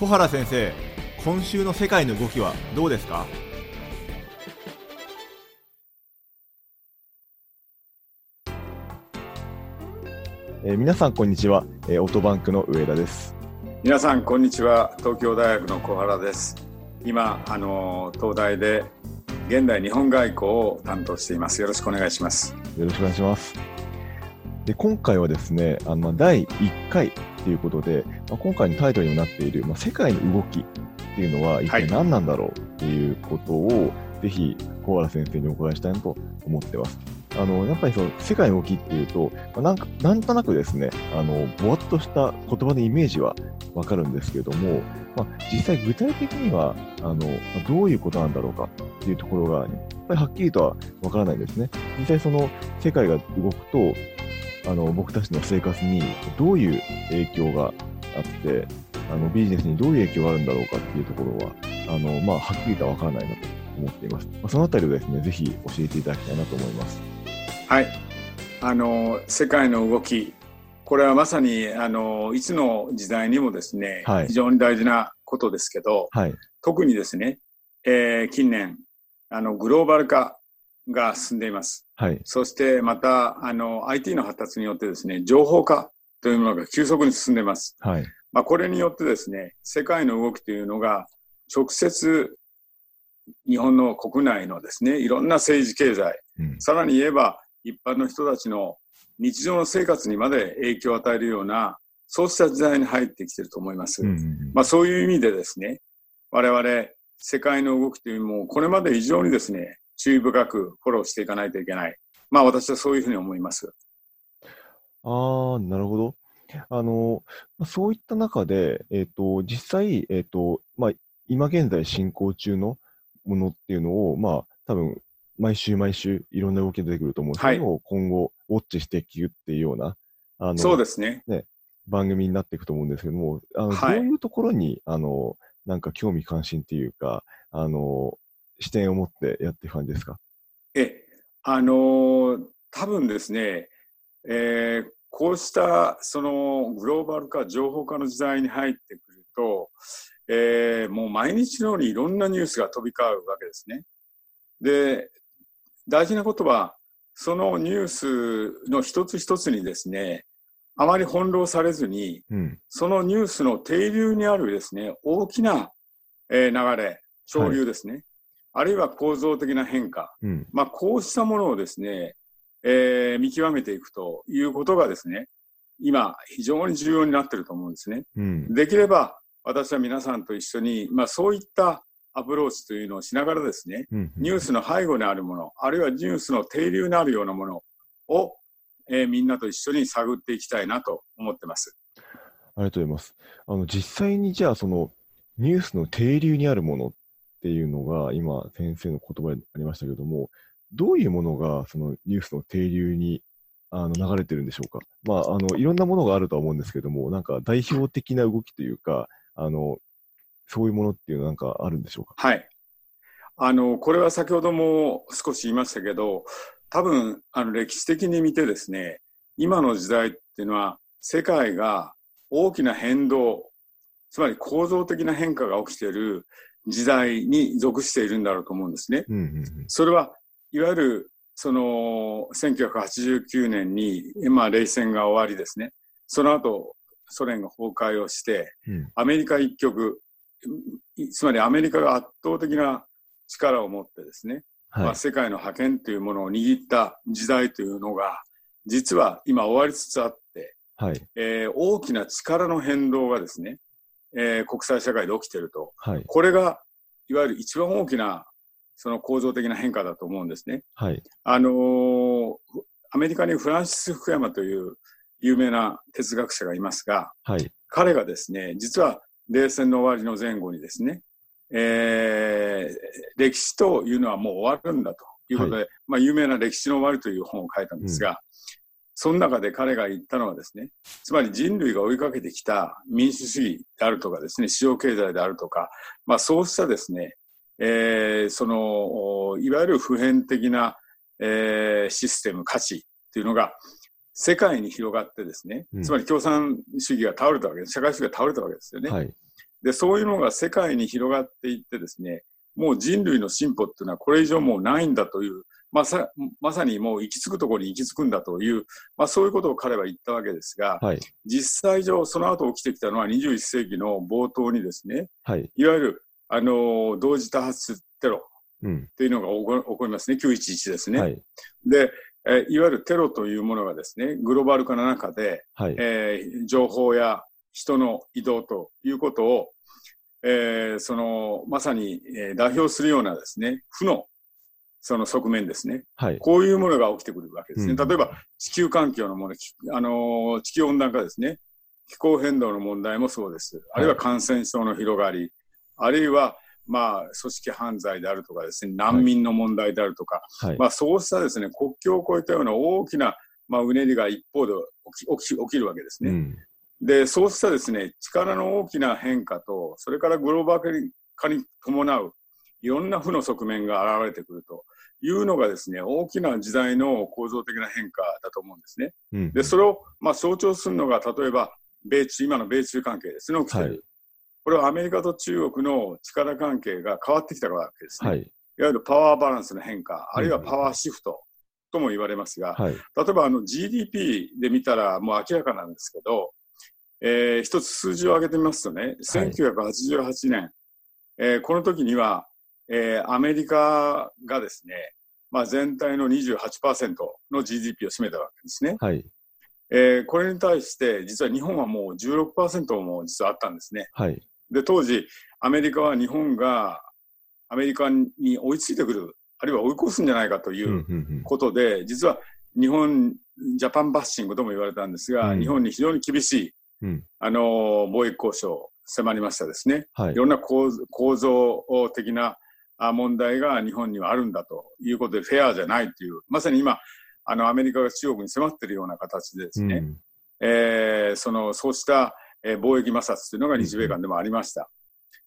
小原先生今週の世界の動きはどうですか？えー、皆さんこんにちは、えー、オートバンクの上田です。皆さんこんにちは。東京大学の小原です。今あの東大で現代日本外交を担当しています。よろしくお願いします。よろしくお願いしますで今回はですねあの第1回ということで、まあ、今回のタイトルにもなっている、まあ、世界の動きっていうのは一体何なんだろうっていうことを、はい、ぜひ小原先生にお伺いしたいなと思ってます。あの、やっぱりその世界の動きっていうと、まあ、なんか、なんとなくですね、あの、ぼわっとした言葉のイメージはわかるんですけれども、まあ、実際具体的には、あの、どういうことなんだろうかっていうところが、やっぱりはっきりとはわからないんですね。実際その世界が動くと、あの、僕たちの生活にどういう影響があって、あの、ビジネスにどういう影響があるんだろうかっていうところは、あの、まあ、はっきりとはわからないなと思っています。まあ、そのあたりをですね、ぜひ教えていただきたいなと思います。はい。あの、世界の動き、これはまさに、あの、いつの時代にもですね、はい、非常に大事なことですけど、はい、特にですね、えー、近年、あの、グローバル化が進んでいます。はい、そしてまた、あの、IT の発達によってですね、情報化というものが急速に進んでいます。はい、まあ、これによってですね、世界の動きというのが直接日本の国内のですね、いろんな政治経済、うん、さらに言えば一般の人たちの日常の生活にまで影響を与えるような、そうした時代に入ってきていると思います。うんうんうん、まあそういう意味でですね、我々世界の動きというのも、これまで非常にですね、注意深くフォローしていかないといけない。まあ私はそういうふうに思います。ああ、なるほど。あの、そういった中で、えっ、ー、と、実際、えっ、ー、と、まあ、今現在進行中のものっていうのを、まあ、多分、毎週毎週いろんな動きが出てくると思うんですけど、はい、今後、ウォッチしていくっていうような、あの、そうですね。ね、番組になっていくと思うんですけども、あの、はい、どういうところに、あの、なんか興味関心っていうか、あの、視点を持ってやっていく感じですか？え、あのー、多分ですね、えー、こうしたそのグローバル化、情報化の時代に入ってくると、えー、もう毎日のようにいろんなニュースが飛び交うわけですね。で、大事なことは、そのニュースの一つ一つにですね、あまり翻弄されずに、うん、そのニュースの底流にあるですね、大きな、えー、流れ、潮流ですね、はい、あるいは構造的な変化、うん、まあ、こうしたものをですね、えー、見極めていくということがですね、今、非常に重要になっていると思うんですね。うん、できれば、私は皆さんと一緒に、まあ、そういったアプローチというのをしながらですね、うん、ニュースの背後にあるもの、あるいはニュースの底流にあるようなものを、えー、みんなと一緒に探っていきたいなと思ってます。ありがとうございます。あの、実際にじゃあ、その、ニュースの底流にあるものっていうのが、今、先生の言葉にありましたけども、どういうものが、そのニュースの底流にあの流れてるんでしょうか？まあ、あの、いろんなものがあるとは思うんですけども、なんか代表的な動きというか、あの、そういうものっていうのはなんかあるんでしょうか？はい。あの、これは先ほども少し言いましたけど、多分、あの、歴史的に見てですね、今の時代っていうのは、世界が大きな変動、つまり構造的な変化が起きている時代に属しているんだろうと思うんですね。うんうんうん、それはいわゆるその1989年に、まあ、冷戦が終わりですね。その後、ソ連が崩壊をして、うん、アメリカ一極、つまりアメリカが圧倒的な力を持ってですね、はい、まあ、世界の覇権というものを握った時代というのが、実は今終わりつつあって、はい、えー、大きな力の変動がですね、えー、国際社会で起きていると、はい、これがいわゆる一番大きなその構造的な変化だと思うんですね。はい、あのー、アメリカにフランシス・福山という有名な哲学者がいますが、はい、彼がですね、実は冷戦の終わりの前後にですね、えー、歴史というのはもう終わるんだということで、はい、まあ、有名な歴史の終わりという本を書いたんですが、うん、その中で彼が言ったのはですね、つまり人類が追いかけてきた民主主義であるとかですね、市場経済であるとか、まあそうしたですね、えー、その、いわゆる普遍的な、えー、システム、価値っていうのが、世界に広がってですね、うん、つまり共産主義が倒れたわけです。社会主義が倒れたわけですよね。はい、で、そういうのが世界に広がっていってですね、もう人類の進歩っていうのはこれ以上もうないんだという、まさまさにもう行き着くところに行き着くんだという、まあ、そういうことを彼は言ったわけですが、はい、実際上その後起きてきたのは21世紀の冒頭にですね、はい、いわゆるあの同時多発テロっていうのが起こりますね、911ですね。はい、でえいわゆるテロというものがですね、グローバル化の中で、はい、えー、情報や人の移動ということを、えー、そのまさに、えー、代表するようなですね、負のその側面ですね、はい、こういうものが起きてくるわけですね。うん、例えば地球環境のもの、あのー、地球温暖化ですね、気候変動の問題もそうです。あるいは感染症の広がり、はい、あるいはまあ、組織犯罪であるとかですね、難民の問題であるとか、はい、まあ、そうしたですね、国境を越えたような大きな、まあ、うねりが一方で起き起き起きるわけですね。うん、で、そうしたですね、力の大きな変化と、それからグローバル化に伴ういろんな負の側面が現れてくるというのがですね、大きな時代の構造的な変化だと思うんですね。うん、で、それをまあ象徴するのが、例えば、米中、今の米中関係ですね、起きてる。はいこれはアメリカと中国の力関係が変わってきたわけですね。はい、いわゆるパワーバランスの変化、あるいはパワーシフトとも言われますが、はい、例えばあの GDP で見たらもう明らかなんですけど、えー、一つ数字を挙げてみますとね、1988年、えー、この時には、えー、アメリカがですね、まあ、全体の28%の GDP を占めたわけですね。はい。えー、これに対して実は日本はもう16%も実はあったんですね。はい、で当時アメリカは日本がアメリカに追いついてくるあるいは追い越すんじゃないかということで、うんうん。うん、実は日本ジャパンバッシングとも言われたんですが、うん、日本に非常に厳しい、うん、あの貿易交渉迫りましたですね、はい、いろんな構造的な問題が日本にはあるんだということでフェアじゃないというまさに今あのアメリカが中国に迫っているような形でですね、うん、えー、そのそうしたえー、貿易摩擦というのが日米間でもありました。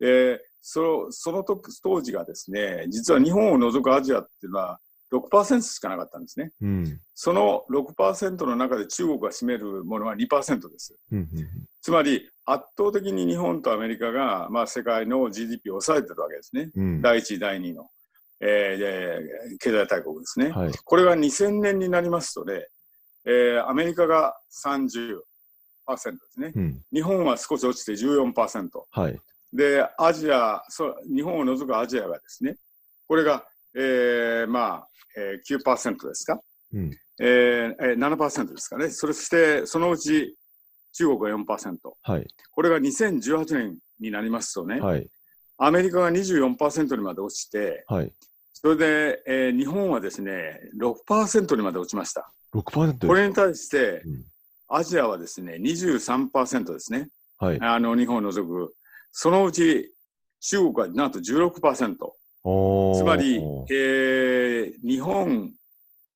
うん、でそその時当時がですね、実は日本を除くアジアっていうのは6%しかなかったんですね。うん、その6%の中で中国が占めるものは2%です。うんうん、つまり圧倒的に日本とアメリカが、まあ、世界の GDP を抑えてるわけですね。うん、第1位、第2位の、えー、経済大国ですね。はい、これが2000年になりますとね、えー、アメリカが30、ですね、うん、日本は少し落ちて14%、はい、でアジアそ日本を除くアジアがですねこれが、えー、まあ、えー、9%ですか、うんえー、7%ですかねそしてそのうち中国が4%、はい、これが2018年になりますとね、はい、アメリカが24%にまで落ちて、はい、それで、えー、日本はですね6%にまで落ちました。6%これに対して、うん、アジアはですね、23%ですね。はい。あの、日本を除く。そのうち中国はなんと16%。つまり、えー、日本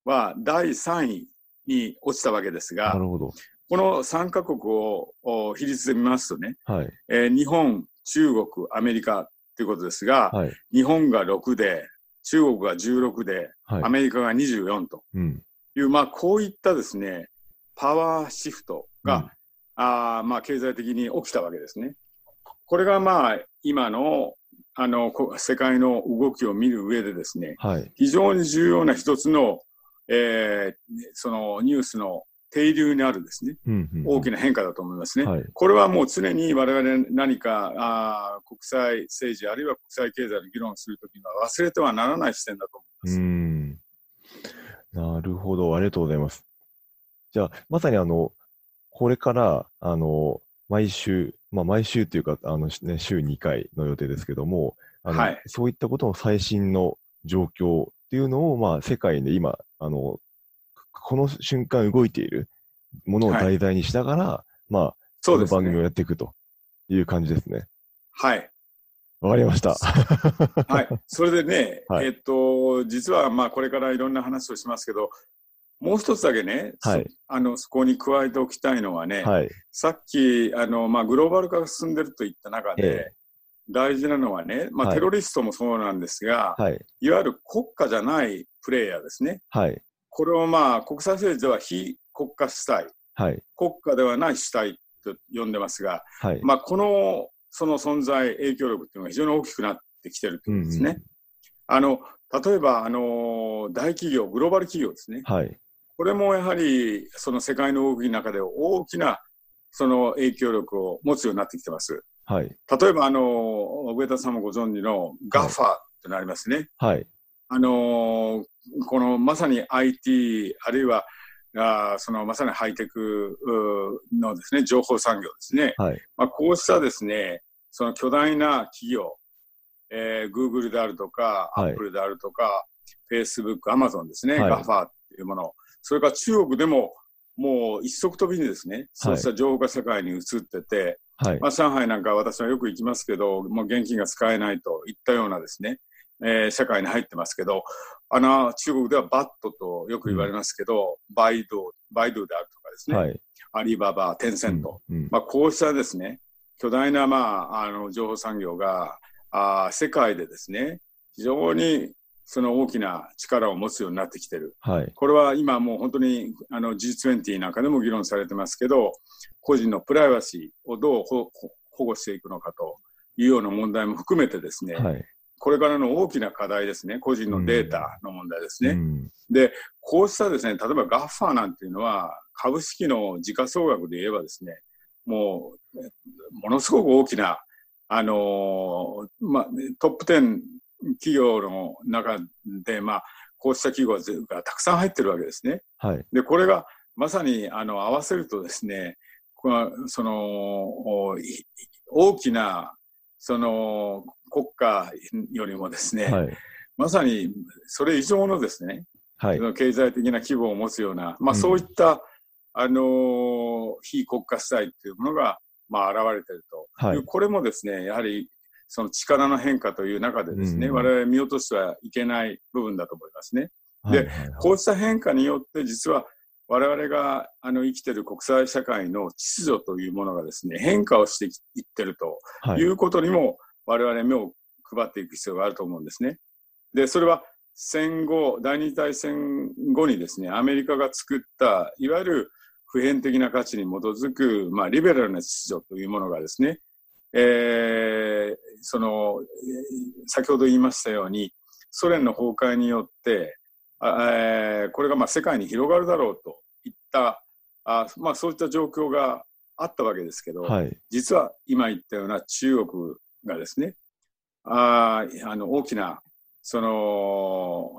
は第3位に落ちたわけですが、なるほど。この3カ国を比率で見ますとね、はい。えー、日本、中国、アメリカということですが、はい、日本が6で、中国が16で、はい、アメリカが24という、うん、まあ、こういったですね、パワーシフトが、うん、あまあ、経済的に起きたわけですね。これがまあ今のあの世界の動きを見る上でですね、はい、非常に重要な一つの、えー、そのニュースの定流にあるですね、うんうん、大きな変化だと思いますね。はい、これはもう常に我々何かあ国際政治あるいは国際経済の議論をするときには忘れてはならない視点だと思います。うんなるほど、ありがとうございます。じゃあ、まさにあの、これから、あの、毎週、まあ、毎週というか、あの、ね、週2回の予定ですけども、あの、はい、そういったことの最新の状況っていうのを、まあ、世界で今、あの、この瞬間動いているものを題材にしながら、はい、まあ、そうですね、番組をやっていくという感じですね。はい。わかりました。はい。それでね、はい、えっと、実はまあこれからいろんな話をしますけど、もう一つだけね、はい、あのそこに加えておきたいのはね、はい、さっきあの、まあ、グローバル化が進んでるといった中で、えー、大事なのはね、まあ、テロリストもそうなんですが、はい、いわゆる国家じゃないプレイヤーですね。はい、これをまあ国際政治では非国家主体、はい、国家ではない主体と呼んでますが、はい、まあ、このその存在、影響力っていうのが非常に大きくなってきてるということですね。うんうん、あの、例えば、あの、大企業、グローバル企業ですね。はい。これもやはり、その世界の動きの中で大きな、その影響力を持つようになってきてます。はい。例えば、あの、上田さんもご存知の GAFA ってなりますね。はい。あのこのまさに IT、あるいはあそのまさにハイテクのですね、情報産業ですね。はい。まあ、こうしたですね、その巨大な企業、えー、Google であるとか、はい、Apple であるとか、Facebook、Amazon ですね、はい、GAFA っていうもの。それから中国でも、もう一足飛びにですね、そうした情報化社会に移ってて、はい、まあ、上海なんか私はよく行きますけど、もう現金が使えないといったようなですね、えー、社会に入ってますけど、あの、中国ではバットとよく言われますけど、うん、バイド、バイドであるとかですね、はい、アリババ、テンセント、うんうん、まあ、こうしたですね、巨大な、まあ、あの、情報産業が、あ世界でですね、非常にその大きな力を持つようになってきてる。はい、これは今もう本当にあの G20 なんかでも議論されてますけど、個人のプライバシーをどう保護していくのかというような問題も含めてですね、はい、これからの大きな課題ですね、個人のデータの問題ですね。うん、で、こうしたですね、例えば GAFA なんていうのは、株式の時価総額で言えばですね、もう、ものすごく大きな、あのー、まあ、トップ10企業の中で、まあ、こうした企業がたくさん入ってるわけですね。はい、で、これがまさにあの合わせるとですね、このその大きなその国家よりもですね、はい、まさにそれ以上のですね、はい、経済的な規模を持つような、まあ、そういった、うん、あの非国家主体というものが、まあ、現れていると、はい、これもですねやはりその力の変化という中でですね、うん、我々見落としてはいけない部分だと思いますね。で、はいはいはい、こうした変化によって実は我々があの生きている国際社会の秩序というものがですね、変化をしていってるということにも我々目を配っていく必要があると思うんですね。で、それは戦後、第二次大戦後にですね、アメリカが作ったいわゆる普遍的な価値に基づく、まあ、リベラルな秩序というものがですね、えー、その、先ほど言いましたように、ソ連の崩壊によって、えー、これがまあ世界に広がるだろうといったあ、まあ、そういった状況があったわけですけど、はい、実は今言ったような中国がですねああの大きなその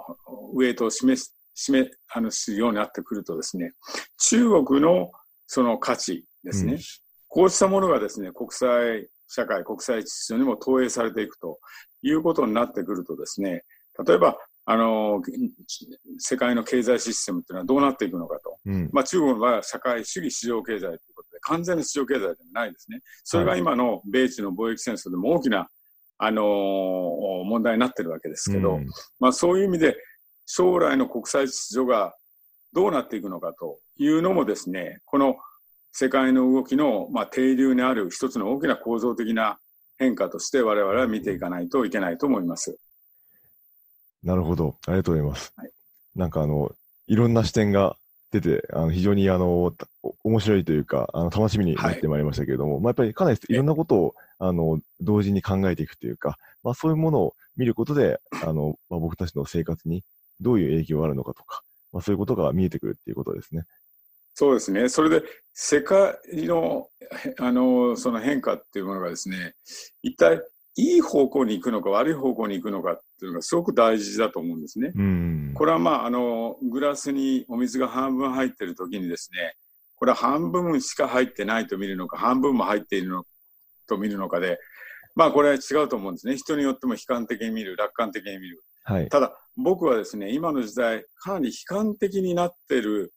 ウエイトを示し示あのするようになってくるとですね中国のその価値ですね、うん、こうしたものがですね国際社会国際秩序にも投影されていくということになってくるとですね例えばあの、世界の経済システムっていうのはどうなっていくのかと。うん、まあ中国は社会主義市場経済ということで、完全な市場経済でもないですね。それが今の米中の貿易戦争でも大きな、あのー、問題になってるわけですけど、うん、まあそういう意味で、将来の国際秩序がどうなっていくのかというのもですね、この世界の動きの、まあ、定流にある一つの大きな構造的な変化として我々は見ていかないといけないと思います。なるほど。ありがとうございます。はい、なんかあの、いろんな視点が出て、あの非常にあの、面白いというか、あの、楽しみになってまいりましたけれども、はい、まあやっぱりかなりいろんなことを、あの、同時に考えていくというか、まあそういうものを見ることで、あの、まあ僕たちの生活にどういう影響があるのかとか、まあそういうことが見えてくるっていうことですね。そうですね。それで、世界の、あの、その変化っていうものがですね、一体いい方向に行くのか悪い方向に行くのかっていうのがすごく大事だと思うんですね。これはまあ、あの、グラスにお水が半分入ってる時にですね、これは半分しか入ってないと見るのか、半分も入っているのと見るのかで、まあこれは違うと思うんですね。人によっても悲観的に見る、楽観的に見る。はい、ただ、僕はですね、今の時代、かなり悲観的になってる、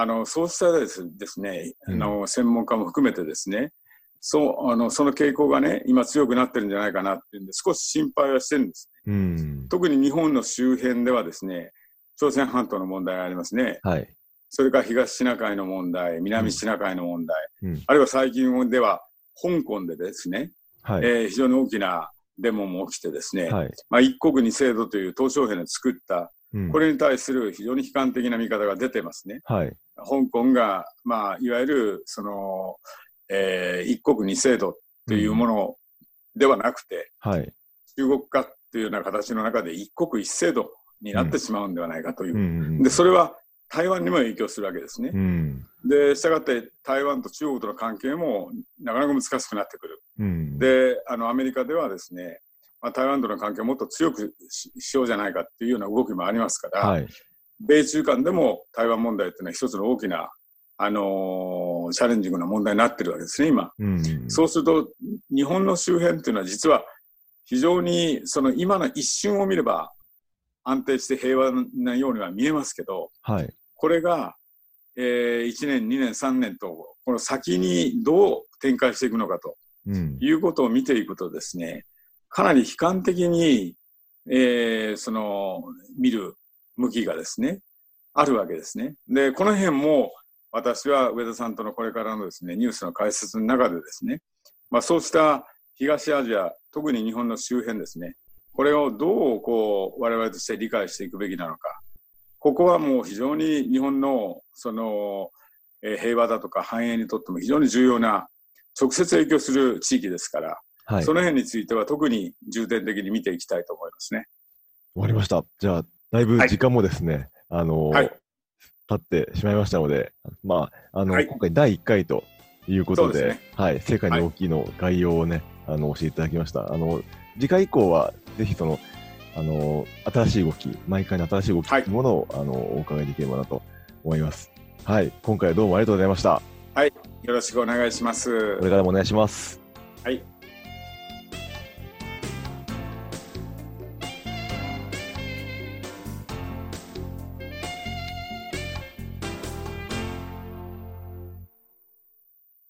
あの、そうしたですね、あの、専門家も含めてですね、そうあのその傾向がね今強くなってるんじゃないかなっていうんで少し心配はしてるんですね、うん、特に日本の周辺ではですね朝鮮半島の問題がありますね、はい、それから東シナ海の問題南シナ海の問題、うん、あるいは最近では香港でですね、はい、えー、非常に大きなデモも起きてですね、はい、まあ、一国二制度という鄧小平の作ったうん、これに対する非常に悲観的な見方が出てますね。はい、香港が、まあ、いわゆるその、えー、一国二制度というものではなくて、はい。中国化っていうような形の中で一国一制度になってしまうんではないかという。うんうんで、それは台湾にも影響するわけですね。うん。で、したがって台湾と中国との関係もなかなか難しくなってくる。うん。で、あの、アメリカではですね、まあ、台湾との関係をもっと強くししようじゃないかっていうような動きもありますから、はい。米中間でも台湾問題っていうのは一つの大きな、あのーチャレンジングな問題になってるわけですね、今。うん。そうすると、日本の周辺っていうのは実は非常にその今の一瞬を見れば安定して平和なようには見えますけど、はい。これが、えー1年、2年、3年と、この先にどう展開していくのかとうん。いうことを見ていくとですね、かなり悲観的に、えーその、見る向きがですね、あるわけですね。で、この辺も私は上田さんとのこれからのですね、ニュースの解説の中でですね、まあそうした東アジア、特に日本の周辺ですね、これをどうこう我々として理解していくべきなのか。ここはもう非常に日本のその、えー平和だとか繁栄にとっても非常に重要な直接影響する地域ですから、はい。その辺については特に重点的に見ていきたいと思いますね。終わりました。じゃあ、だいぶ時間もですね、あのーはい経ってしまいましたので、まあ、あの、はい今回第1回ということで、ですねはい、世界に大きいの概要をね、あの、教えていただきました。あの、次回以降は、ぜひその、あの、新しい動き、毎回の新しい動きというものを、あの、お伺いできればなと思います。はい、今回はどうもありがとうございました。よろしくお願いしますこ。れからもお願いします。はい。